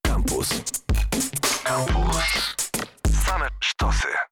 Campus. Campus. Same sztosy.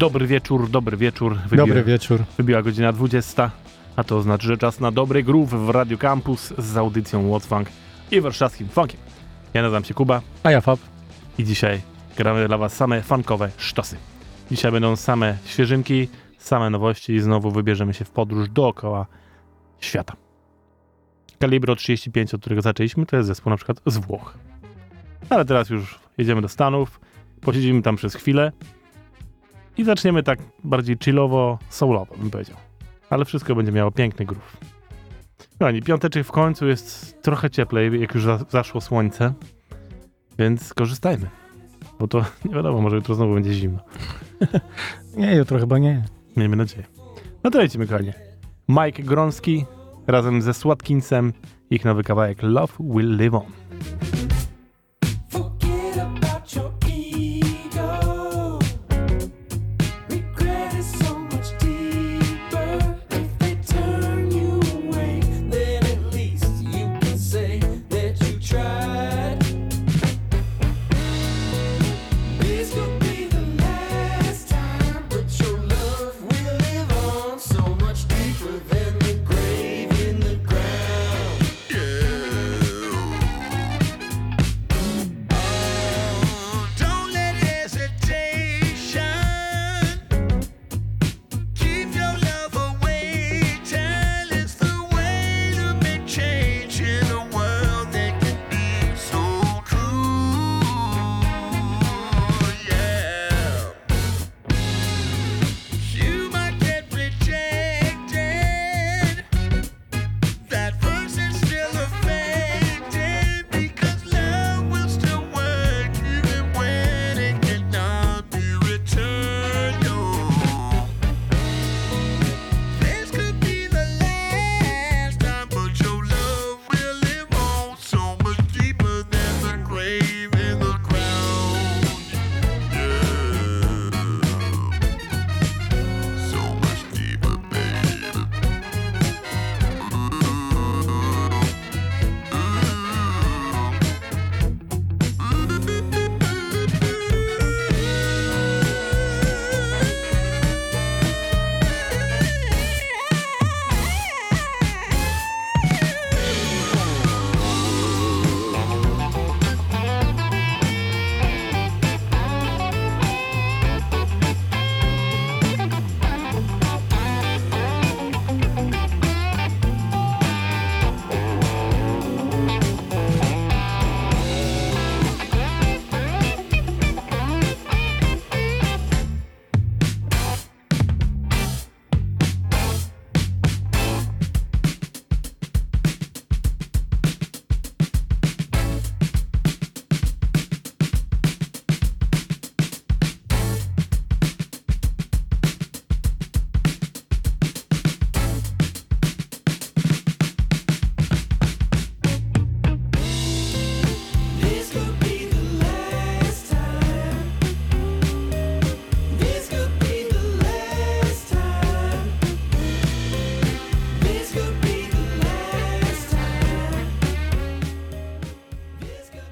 Dobry wieczór, dobry wieczór. Wybiła, Dobry wieczór. Wybiła godzina 20, a to znaczy, że czas na dobry groove w Radio Campus z audycją What's Funk i warszawskim funkiem. Ja nazywam się Kuba A ja Fab. i dzisiaj gramy dla was same funkowe sztosy. Dzisiaj będą same świeżynki, same nowości i znowu wybierzemy się w podróż dookoła świata. Kalibro 35, od którego zaczęliśmy, to jest zespół na przykład z Włoch. Ale teraz już jedziemy do Stanów, posiedzimy tam przez chwilę i zaczniemy tak bardziej chillowo, soulowo, bym powiedział. Ale wszystko będzie miało piękny groove. Kochani, piąteczek w końcu jest trochę cieplej, jak już za- zaszło słońce, więc korzystajmy. Bo to nie wiadomo, może jutro znowu będzie zimno. Nie, jutro chyba nie. Miejmy nadzieję. No to lecimy, kochanie. Mike Gronski razem ze Swatkinsem, ich nowy kawałek Love Will Live On.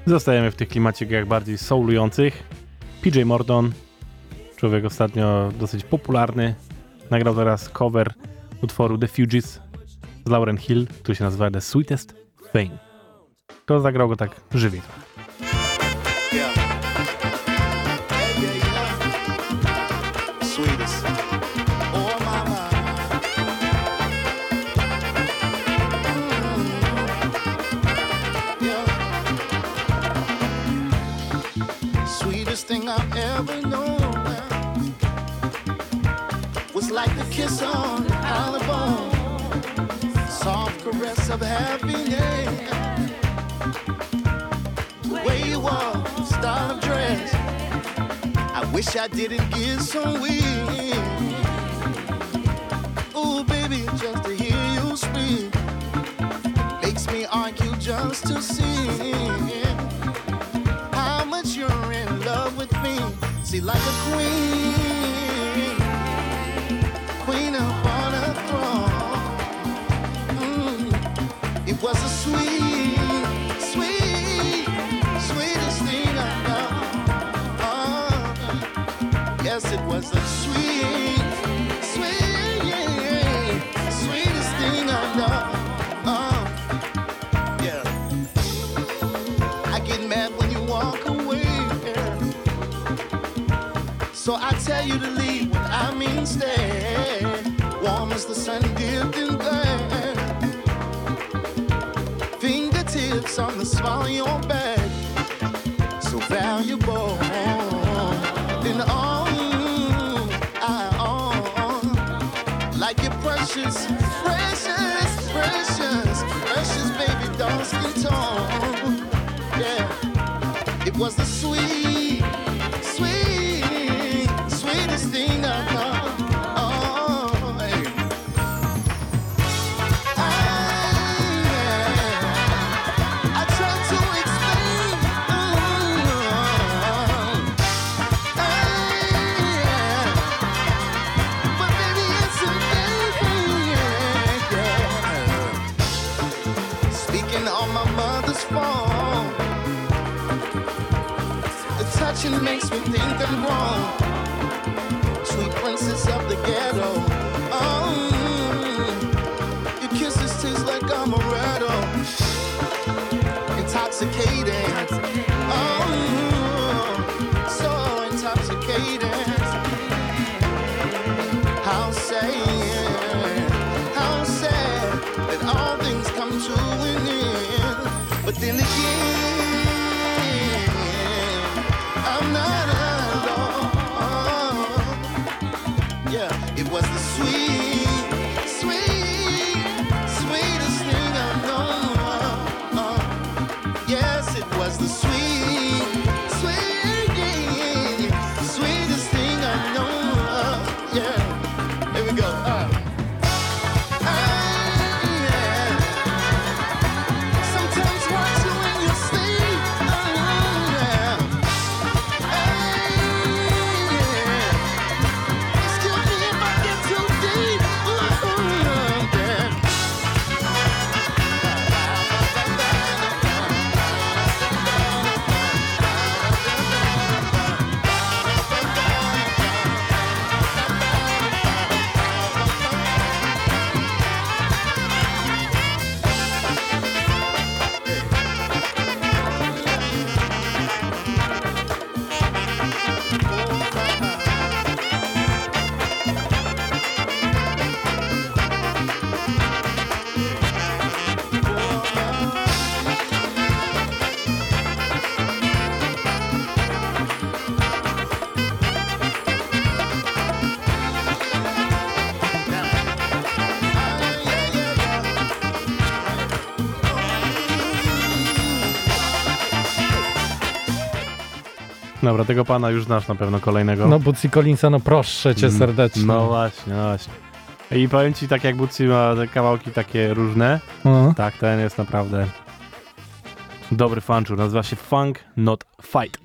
Zostajemy w tych klimacikach bardziej soulujących. PJ Morton, człowiek ostatnio dosyć popularny, nagrał teraz cover utworu The Fugees z Lauren Hill, który się nazywa The Sweetest Thing. To zagrał go tak żywiej of happiness way you walk, style of dress. I wish I didn't get so weak. Ooh, baby, just to hear you speak makes me argue just to see how much you're in love with me. See, like a queen, you walk away. So I tell you to leave when I mean stay. Warm as the sun dipped in bed the small of your back. So valuable. And all I own. Like you're precious, precious, precious, precious baby doll skin tone. Yeah. It was the sweet, makes me think I'm wrong. Sweet princess of the ghetto. Oh, your kisses taste like amaretto intoxicating. Oh, so intoxicating. How sad, how sad that all things come to an end. But then again, Dobra, tego pana już znasz na pewno kolejnego. No Bootsy Collinsa, no proszę cię Mm, serdecznie. No właśnie, no właśnie. I powiem ci, tak jak Bootsy ma te kawałki takie różne, No. tak, ten jest naprawdę dobry funczur. Nazywa się Funk Not Fight.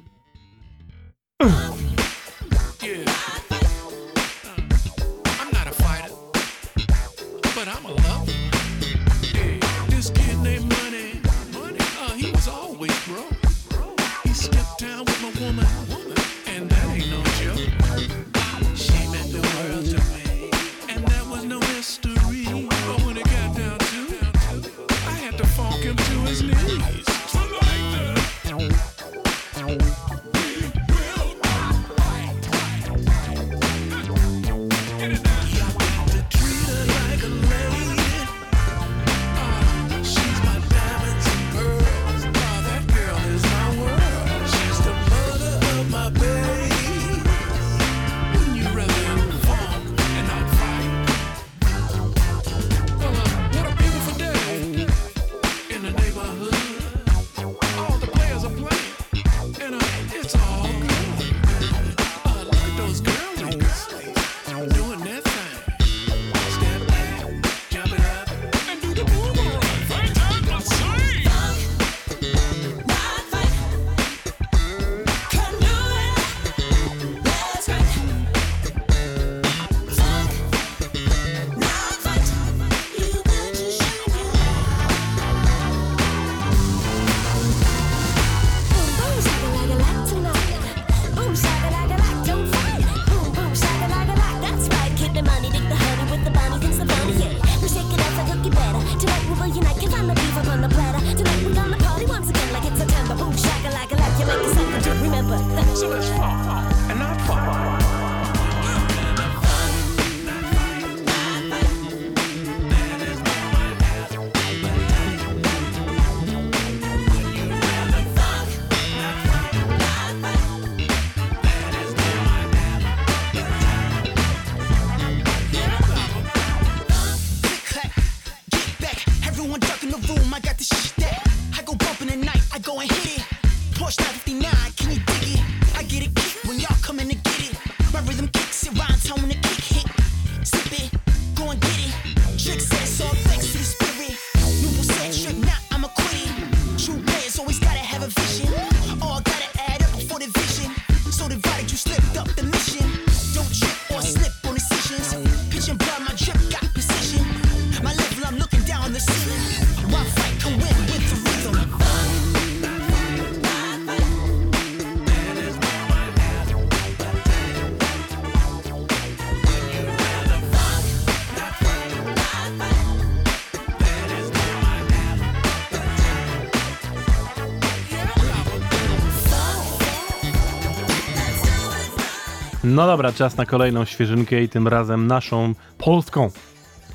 No dobra, czas na kolejną świeżynkę i tym razem naszą polską,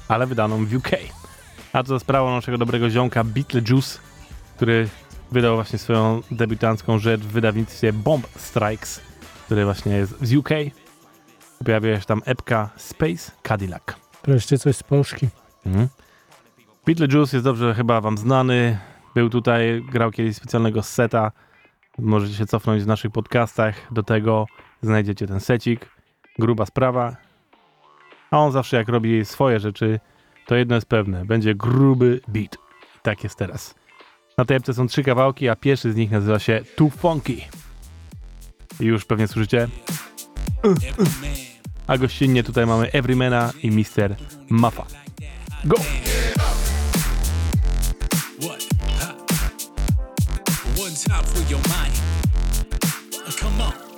ale wydaną w UK. A to za sprawą naszego dobrego ziomka Beetlejuice, który wydał właśnie swoją debiutancką rzecz w wydawnictwie Bomb Strikes, które właśnie jest z UK. Pojawia się tam epka Space Cadillac. Wreszcie coś z Polski. Mhm. Beetlejuice jest dobrze chyba wam znany. Był tutaj, grał kiedyś specjalnego seta. Możecie się cofnąć w naszych podcastach. Do tego znajdziecie ten secik. Gruba sprawa. A on zawsze jak robi swoje rzeczy, to jedno jest pewne. Będzie gruby beat. Tak jest teraz. Na tej epce są trzy kawałki, a pierwszy z nich nazywa się Too Funky. Już pewnie słyszycie. A gościnnie tutaj mamy Everymana i Mr. Muffa. Go! Time for your Come on.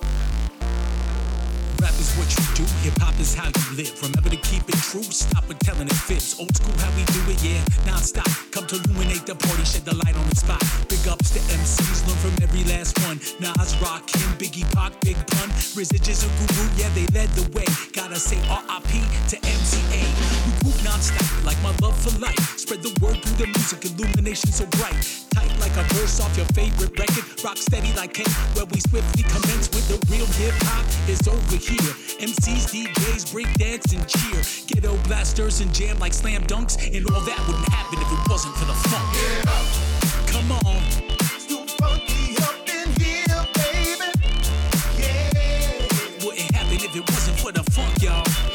What you do, hip hop is how you live. Remember to keep it true, stop with telling it fibs. Old school, how we do it, yeah, non stop. Come to illuminate the party, shed the light on the spot. Big ups to MCs, learn from every last one. Nas, Rock, Kim, Biggie, Pac, Big Pun. Residuals and Guru, yeah, they led the way. Gotta say RIP to MCA. We group non stop, like my love for life. Spread the word through the music, illumination so bright. Tight like a verse off your favorite record. Rock steady like Ken, where we swiftly commence with the real hip hop is over here. MCs, DJs, break dance and cheer. Ghetto blasters and jam like slam dunks, and all that wouldn't happen if it wasn't for the funk. Come on. Too funky up in here, baby. Yeah. Wouldn't happen if it wasn't for the funk, y'all.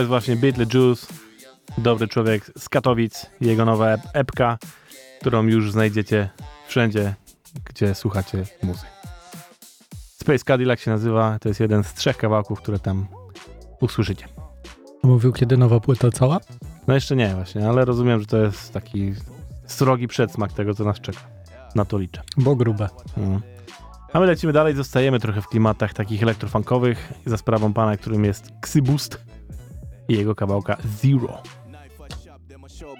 Jest właśnie Beetlejuice, dobry człowiek z Katowic, jego nowa ep- epka, którą już znajdziecie wszędzie, gdzie słuchacie muzyki. Space Cadillac się nazywa, to jest jeden z trzech kawałków, które tam usłyszycie. Mówił, kiedy nowa płyta cała? No jeszcze nie właśnie, ale rozumiem, że to jest taki srogi przedsmak tego, co nas czeka. Na to liczę. Bo grube. Mm. A my lecimy dalej, zostajemy trochę w klimatach takich elektrofunkowych za sprawą pana, którym jest Xyboost i jego kawałka Zero.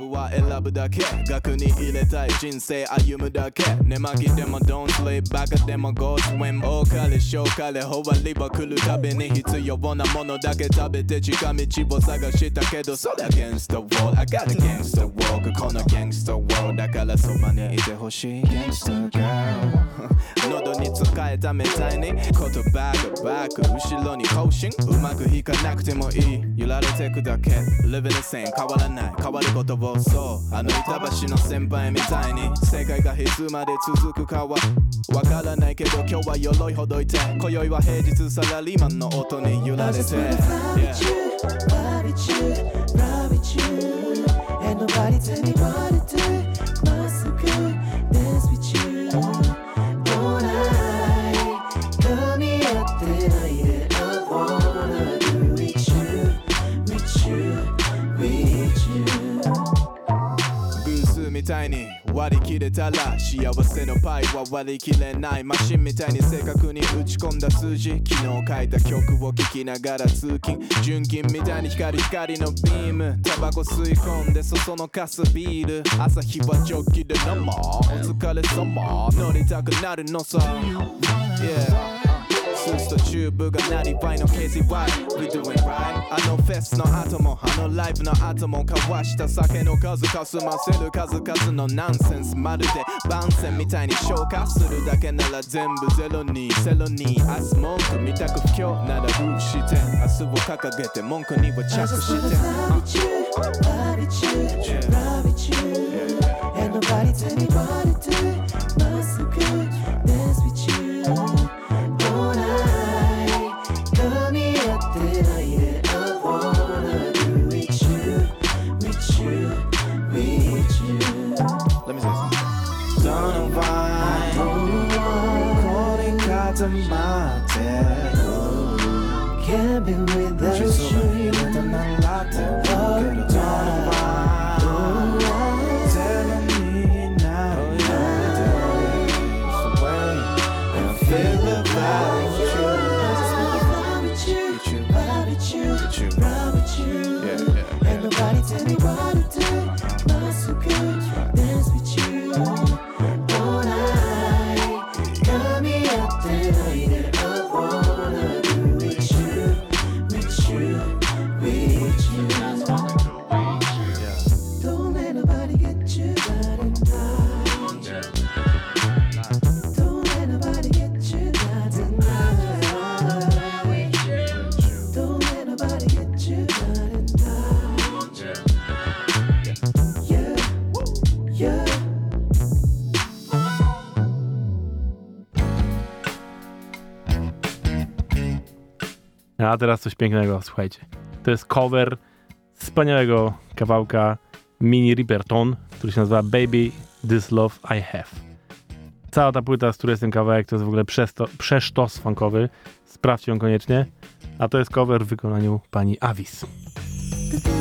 でも勝負は選ぶだけ。額に入れたい人生歩むだけ。寝巻きでも Don't sleep バカでも Go swim 多かれ少かれ終わりは来るたびに必要なものだけ食べて近道を探したけどそりゃ Against the wall I got against the wall この gangster wall だからそばにいてほしい Gangster girl. 喉に使えたみたいに言葉がバック後ろに更新うまくいかなくてもいい揺られてくだけ Living the same. 変わらない変わることをあの板橋の先輩みたいに世界がいつまで続くかはわからないけど今日は鎧ほどいて今宵は平日サラリーマンの音に揺られて Ain't nobody tell me what to do. Must look good. Dance with. たいに割り切れたら幸せのパイは割り切れない。マシンみたいに正確に打ち込んだ数字昨日書いた曲を聴きながら通勤。純金みたいに光光のビーム。タバコ吸い込んでそそのかすビール。朝日はジョッキで飲もう。お疲れ様。乗りたくなるのさ。Yeah スーツとチューブがなりわいの KZY We doing right あのフェスの後もあのライブの後も交わした酒の数かすませる数々のナンセンス。まるで番宣みたいに消化するだけなら全部ゼロに。ゼロに明日文句見たく不況なら封して明日を掲げて文句には着して。With you, with you, with you. Tell me what to do. Teraz coś pięknego, słuchajcie. To jest cover wspaniałego kawałka Mini Ripperton, który się nazywa Baby This Love I Have. Cała ta płyta, z której jest ten kawałek, to jest w ogóle przesto, przesztos funkowy. Sprawdźcie ją koniecznie. A to jest cover w wykonaniu pani Avis. The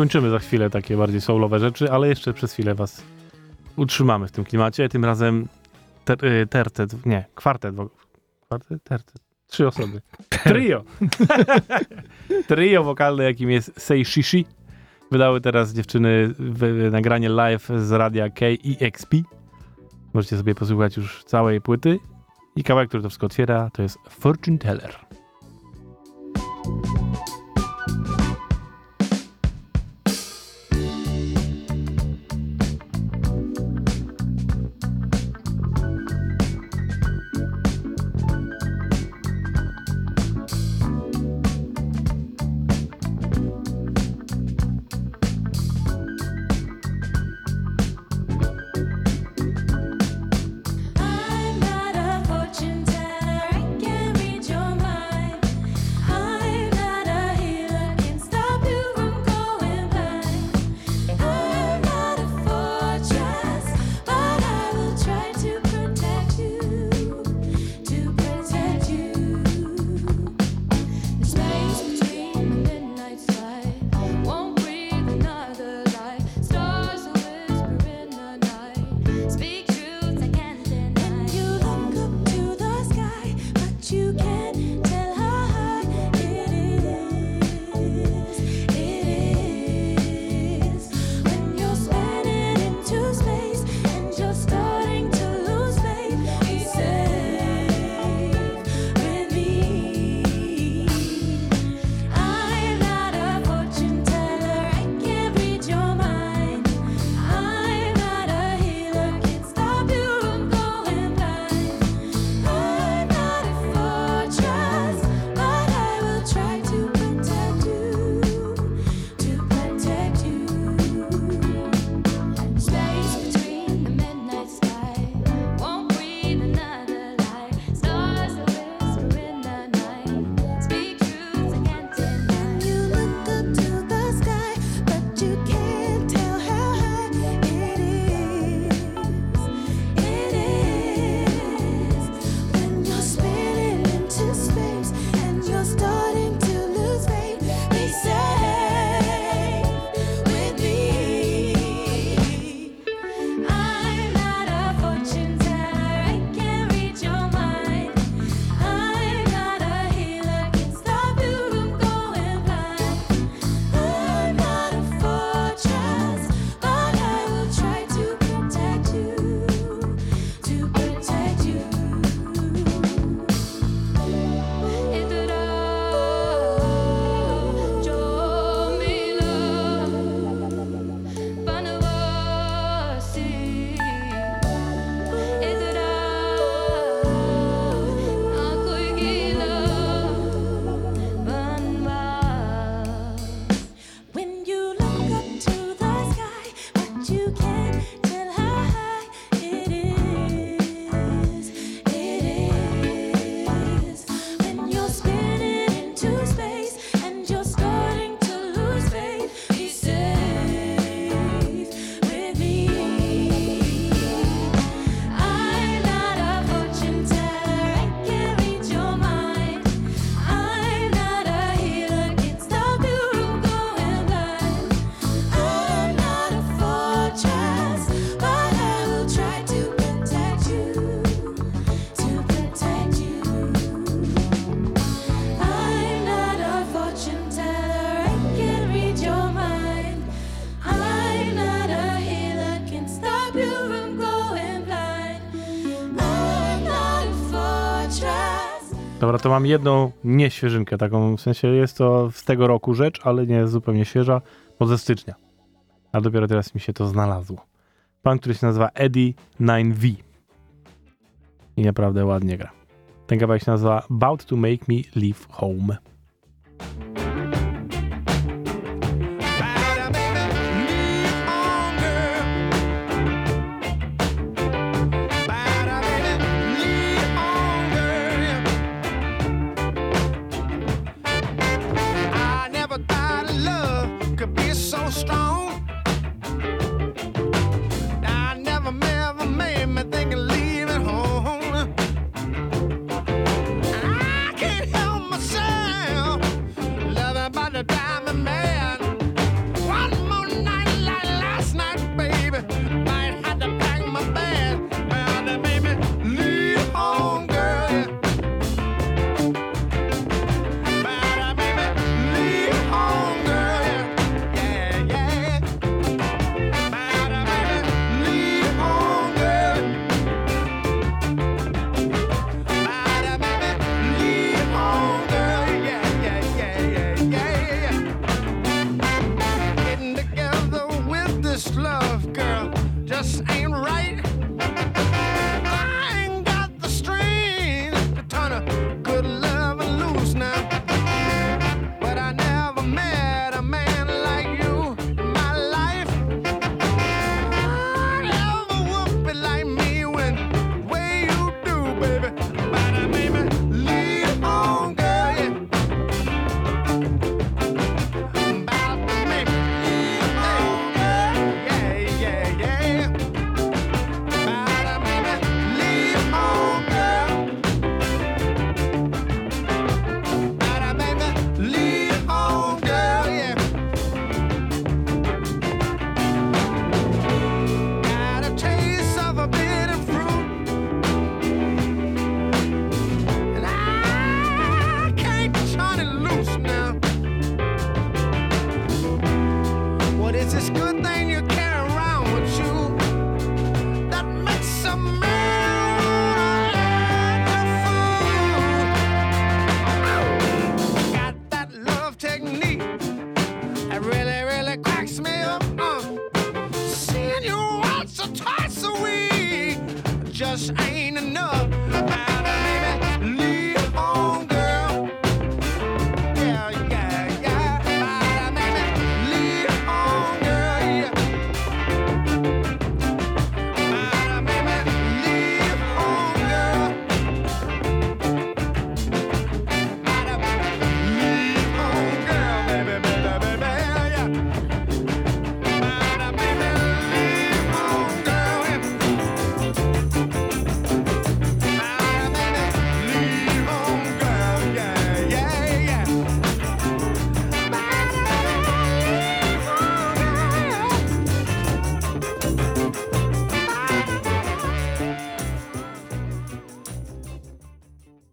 kończymy za chwilę takie bardziej soulowe rzeczy, ale jeszcze przez chwilę was utrzymamy w tym klimacie. Tym razem ter, y, tercet, nie, kwartet. Kwartet, tercet. Trzy osoby. Trio! Trio wokalne, jakim jest Sei Shishi. Wydały teraz dziewczyny nagranie live z radia KEXP. Możecie sobie posłuchać już całej płyty. I kawałek, który to wszystko otwiera, to jest Fortune Teller. Dobra, to mam jedną nieświeżynkę taką, w sensie jest to z tego roku rzecz, ale nie jest zupełnie świeża, bo ze stycznia. A dopiero teraz mi się to znalazło. Pan, który się nazywa Eddie 9V. I naprawdę ładnie gra. Ten kawałek się nazywa About to Make Me Leave Home.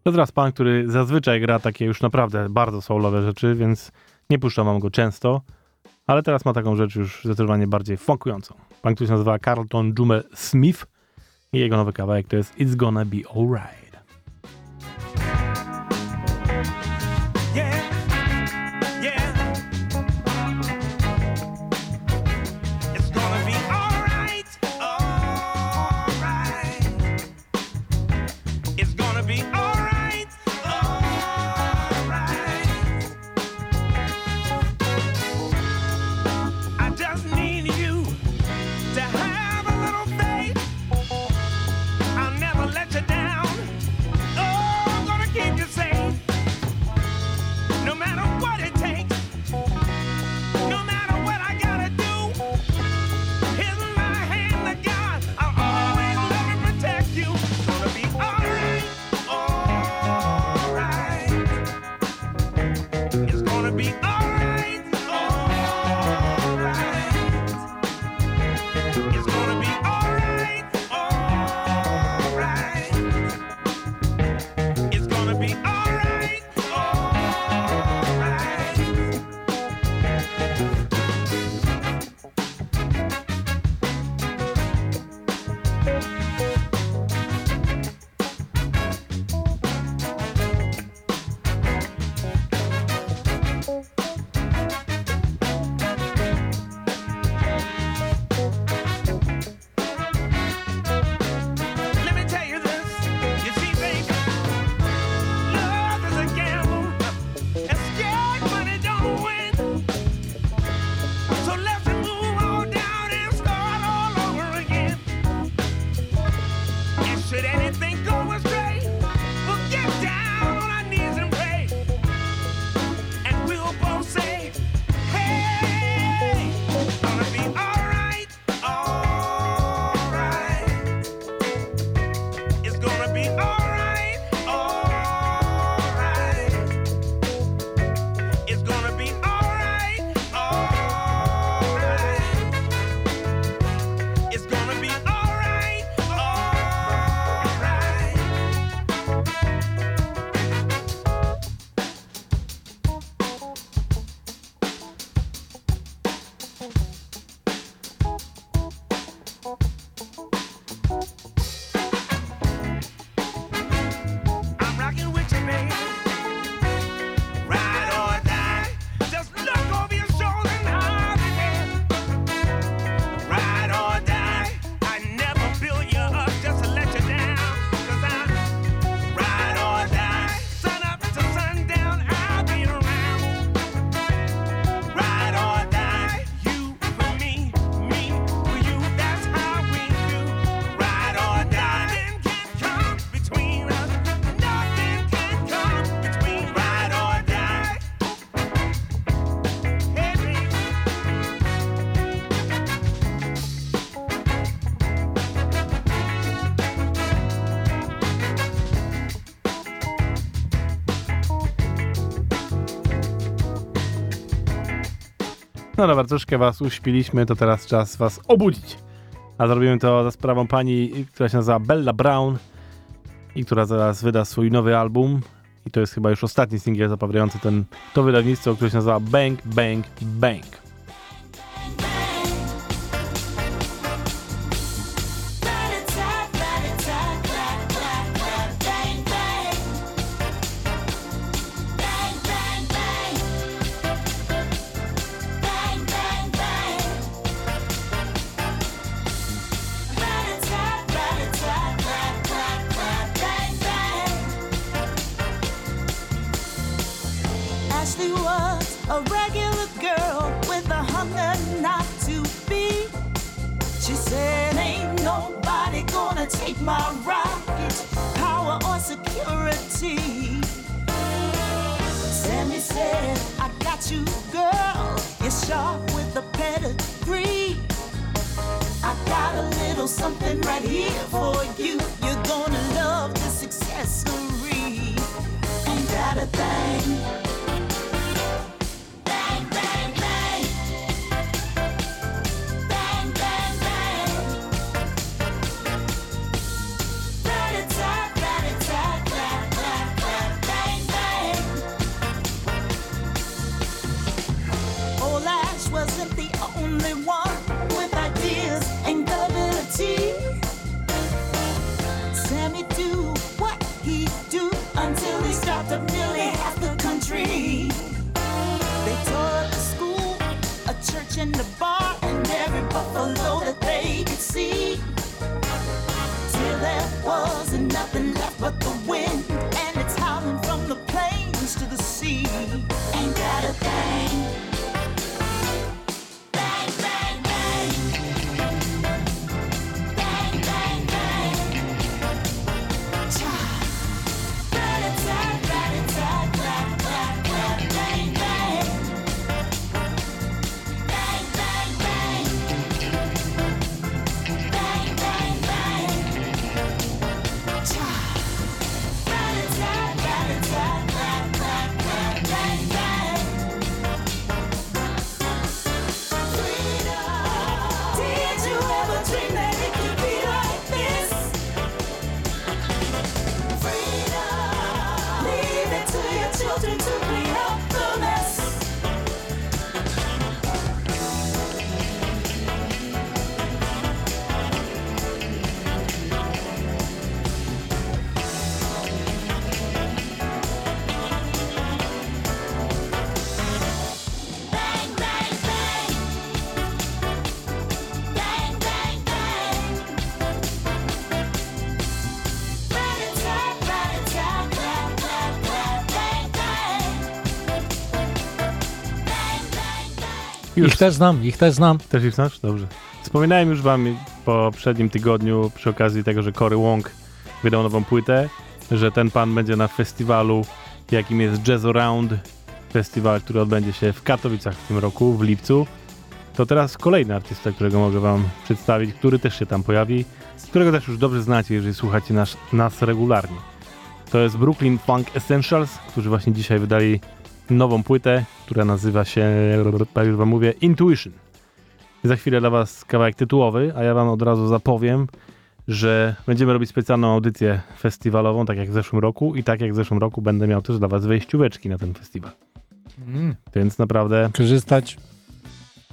To teraz pan, który zazwyczaj gra takie już naprawdę bardzo soulowe rzeczy, więc nie puszczam go często, ale teraz ma taką rzecz już zdecydowanie bardziej funkującą. Pan, który się nazywa Carlton Jumel Smith i jego nowy kawałek to jest It's Gonna Be Alright. No dobra, troszkę was uśpiliśmy, to teraz czas was obudzić. A zrobimy to za sprawą pani, która się nazywa Bella Brown i która zaraz wyda swój nowy album. I to jest chyba już ostatni singiel zapowiadający ten, to wydawnictwo, które się nazywa Bang Bang Bang. Już Ich też znam, ich też znam. Też ich znasz? Dobrze. Wspominałem już wam po poprzednim tygodniu przy okazji tego, że Cory Wong wydał nową płytę, że ten pan będzie na festiwalu, jakim jest Jazz Around, festiwal, który odbędzie się w Katowicach w tym roku, w lipcu. To teraz kolejny artysta, którego mogę wam przedstawić, który też się tam pojawi, którego też już dobrze znacie, jeżeli słuchacie nas, nas regularnie. To jest Brooklyn Funk Essentials, którzy właśnie dzisiaj wydali nową płytę, która nazywa się, już wam mówię, Intuition. Za chwilę dla was kawałek tytułowy, a ja wam od razu zapowiem, że będziemy robić specjalną audycję festiwalową, tak jak w zeszłym roku i tak jak w zeszłym roku będę miał też dla was wejścióweczki na ten festiwal. Mm. Więc naprawdę Korzystać.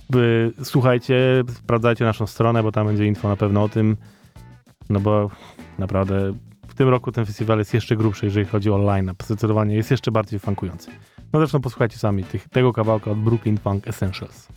by, słuchajcie, sprawdzajcie naszą stronę, bo tam będzie info na pewno o tym, no bo naprawdę w tym roku ten festiwal jest jeszcze grubszy, jeżeli chodzi o line-up. Zdecydowanie jest jeszcze bardziej funkujący. No zresztą posłuchajcie sami tych, tego kawałka od Brooklyn Funk Essentials.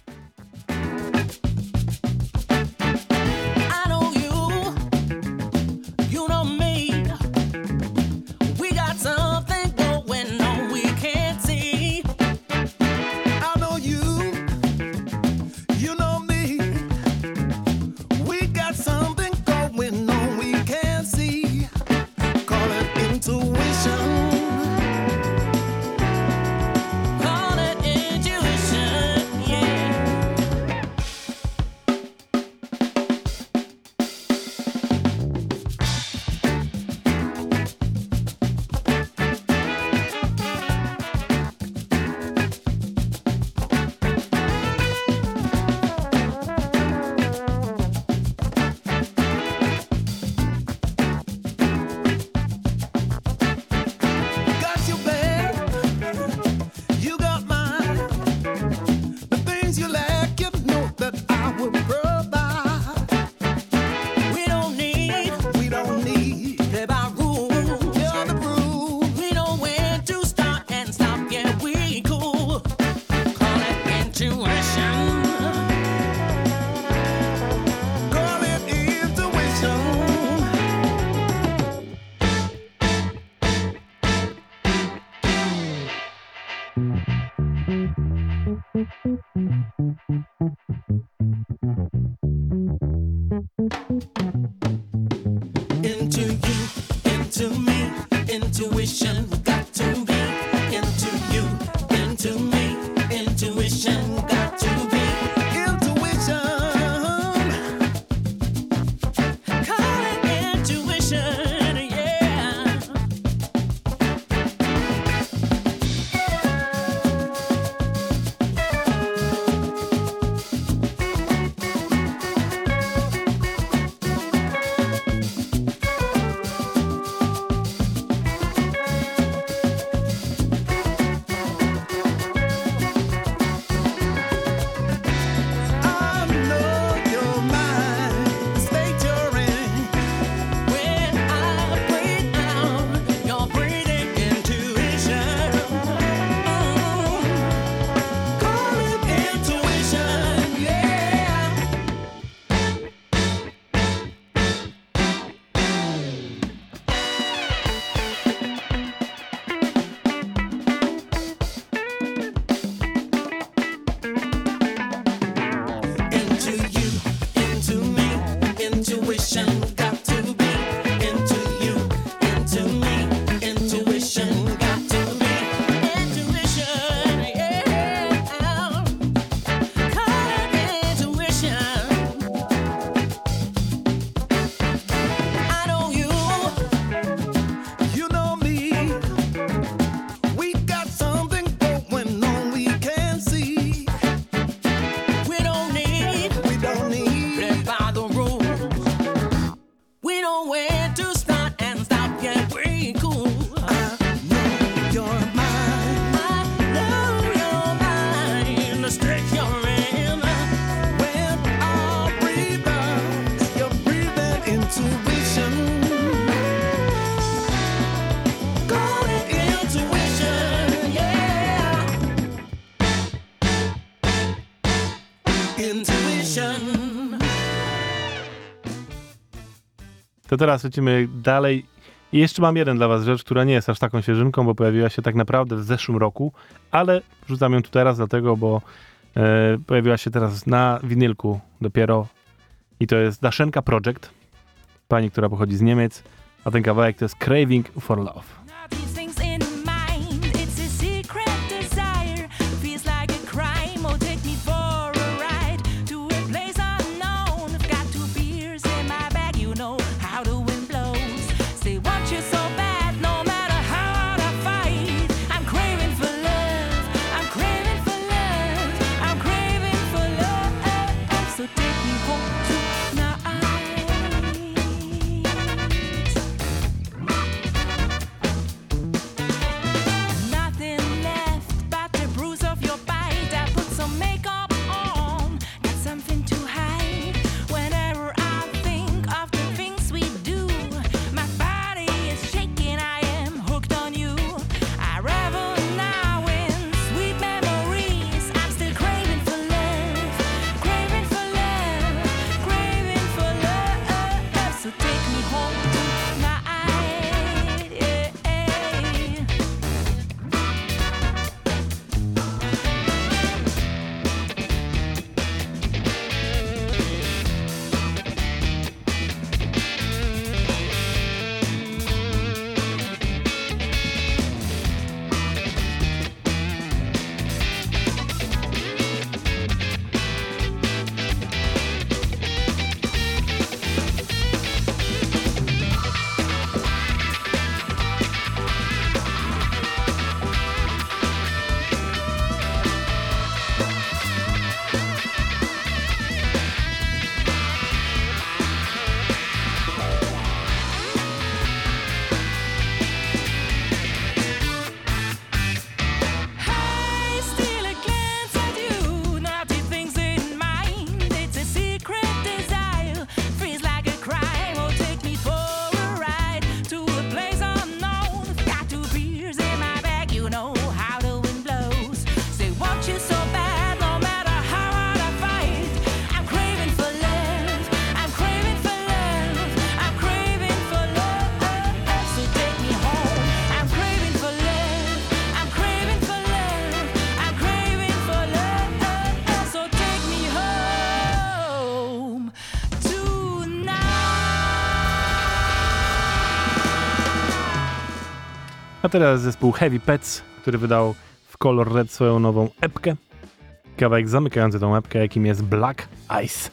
teraz lecimy dalej. I jeszcze mam jeden dla was rzecz, która nie jest aż taką świeżynką, bo pojawiła się tak naprawdę w zeszłym roku, ale wrzucam ją tu teraz dlatego, bo e, pojawiła się teraz na winylku dopiero i to jest Daszenka Project, pani, która pochodzi z Niemiec, a ten kawałek to jest Craving for Love. A teraz zespół Heavy Pets, który wydał w Color Red swoją nową epkę. Kawałek zamykający tą epkę, jakim jest Black Ice.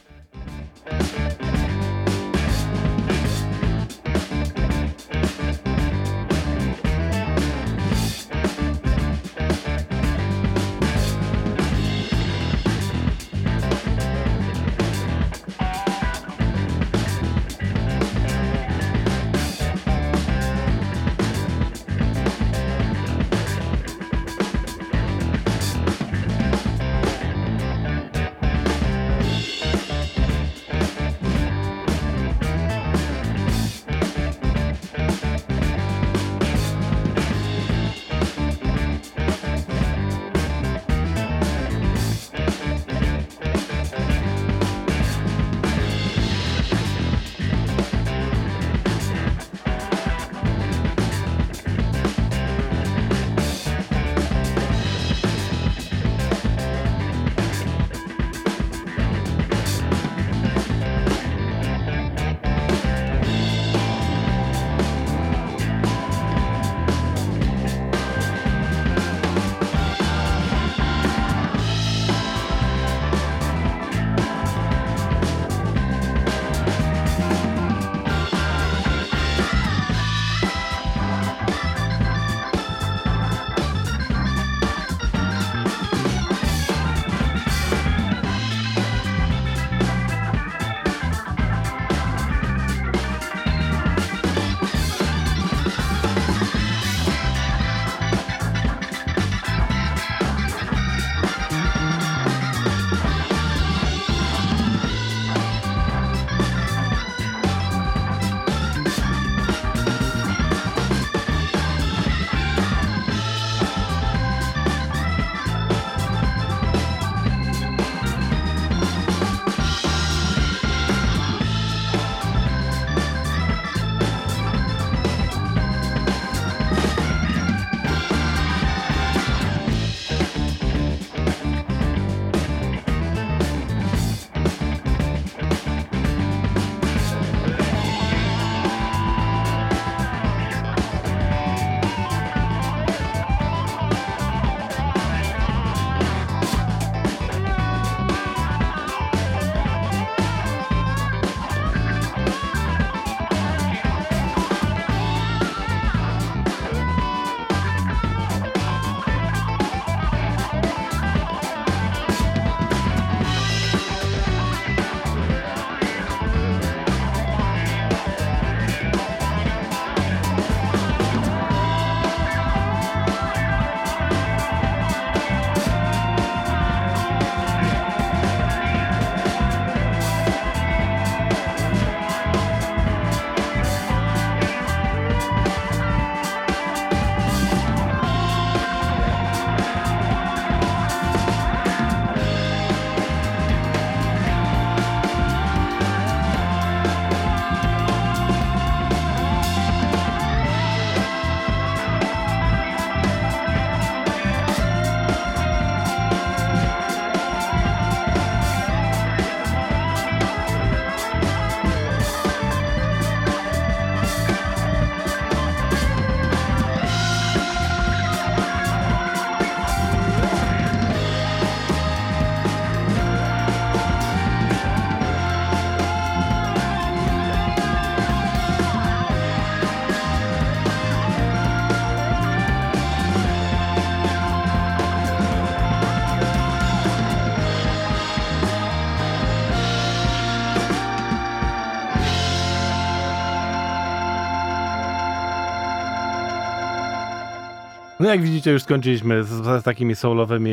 No jak widzicie, już skończyliśmy z, z takimi soulowymi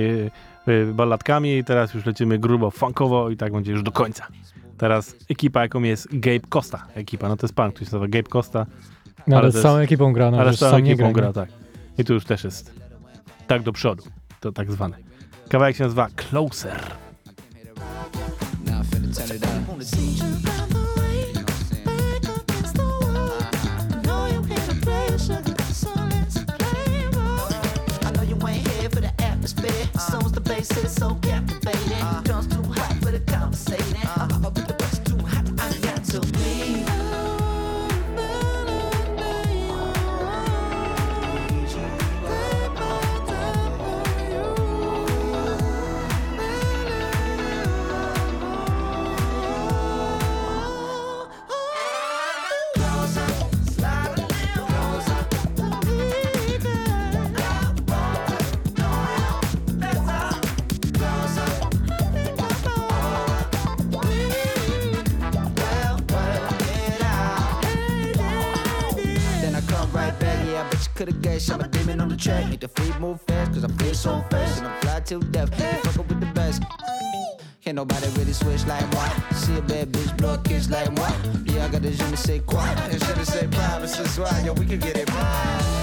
y, balladkami i teraz już lecimy grubo funkowo i tak będzie już do końca. Teraz ekipa, jaką jest Gabe Costa. Ekipa, no to jest pan, który się nazywa Gabe Costa, No, ale Ale z całą ekipą gra, no, ale że z całą ekipą gra. gra, tak. I tu już też jest tak do przodu, to tak zwane. Kawałek się nazywa Closer. Now I'm finna turn it up. exceção yeah, you could've guessed I'm a demon on the track. Make the feet move fast, cause I feel so fast. And I'm fly till death, you fuckin' with the best. Can't nobody really switch like moi See a bad bitch, blow a kiss like moi Yeah, I got the je ne sais quoi And je ne sais pas, soir, yo, we can get it right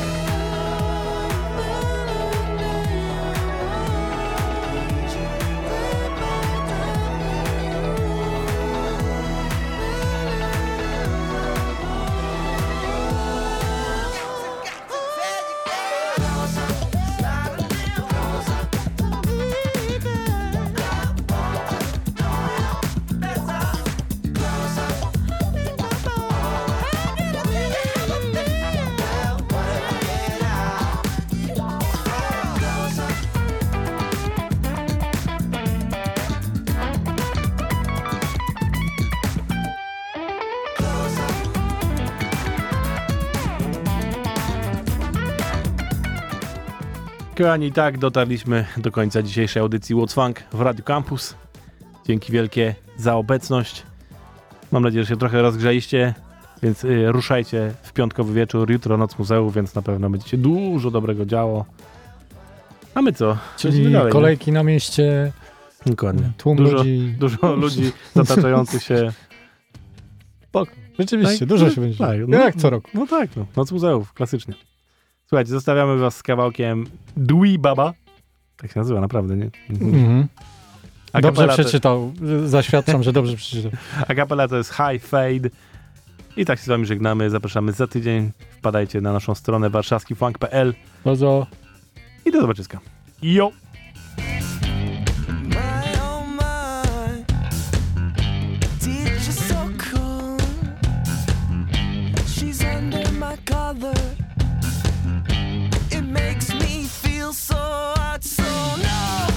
Kochani, i tak dotarliśmy do końca dzisiejszej audycji What's Funk w Radio Campus. Dzięki wielkie za obecność. Mam nadzieję, że się trochę rozgrzaliście, więc y, ruszajcie w piątkowy wieczór, jutro Noc Muzeum, więc na pewno będziecie dużo dobrego działo. A my co? Czyli dalej, nie? kolejki na mieście, Dokładnie. tłum Dużo, ludzi. dużo ludzi zataczających się. Spoko. Rzeczywiście, Tak, dużo no, się będzie. tak, no. Jak co roku. No tak, no. Noc Muzeów, klasycznie. Słuchajcie, zostawiamy was z kawałkiem Dui Baba. Tak się nazywa, naprawdę, nie? Mhm. Dobrze przeczytał. Zaświadczam, że dobrze przeczytał. Akapela to jest High Fade. I tak się z wami żegnamy. Zapraszamy za tydzień. Wpadajcie na naszą stronę warszawskifunk.pl. Bardzo. I do zobaczyska. Jo! She's. no!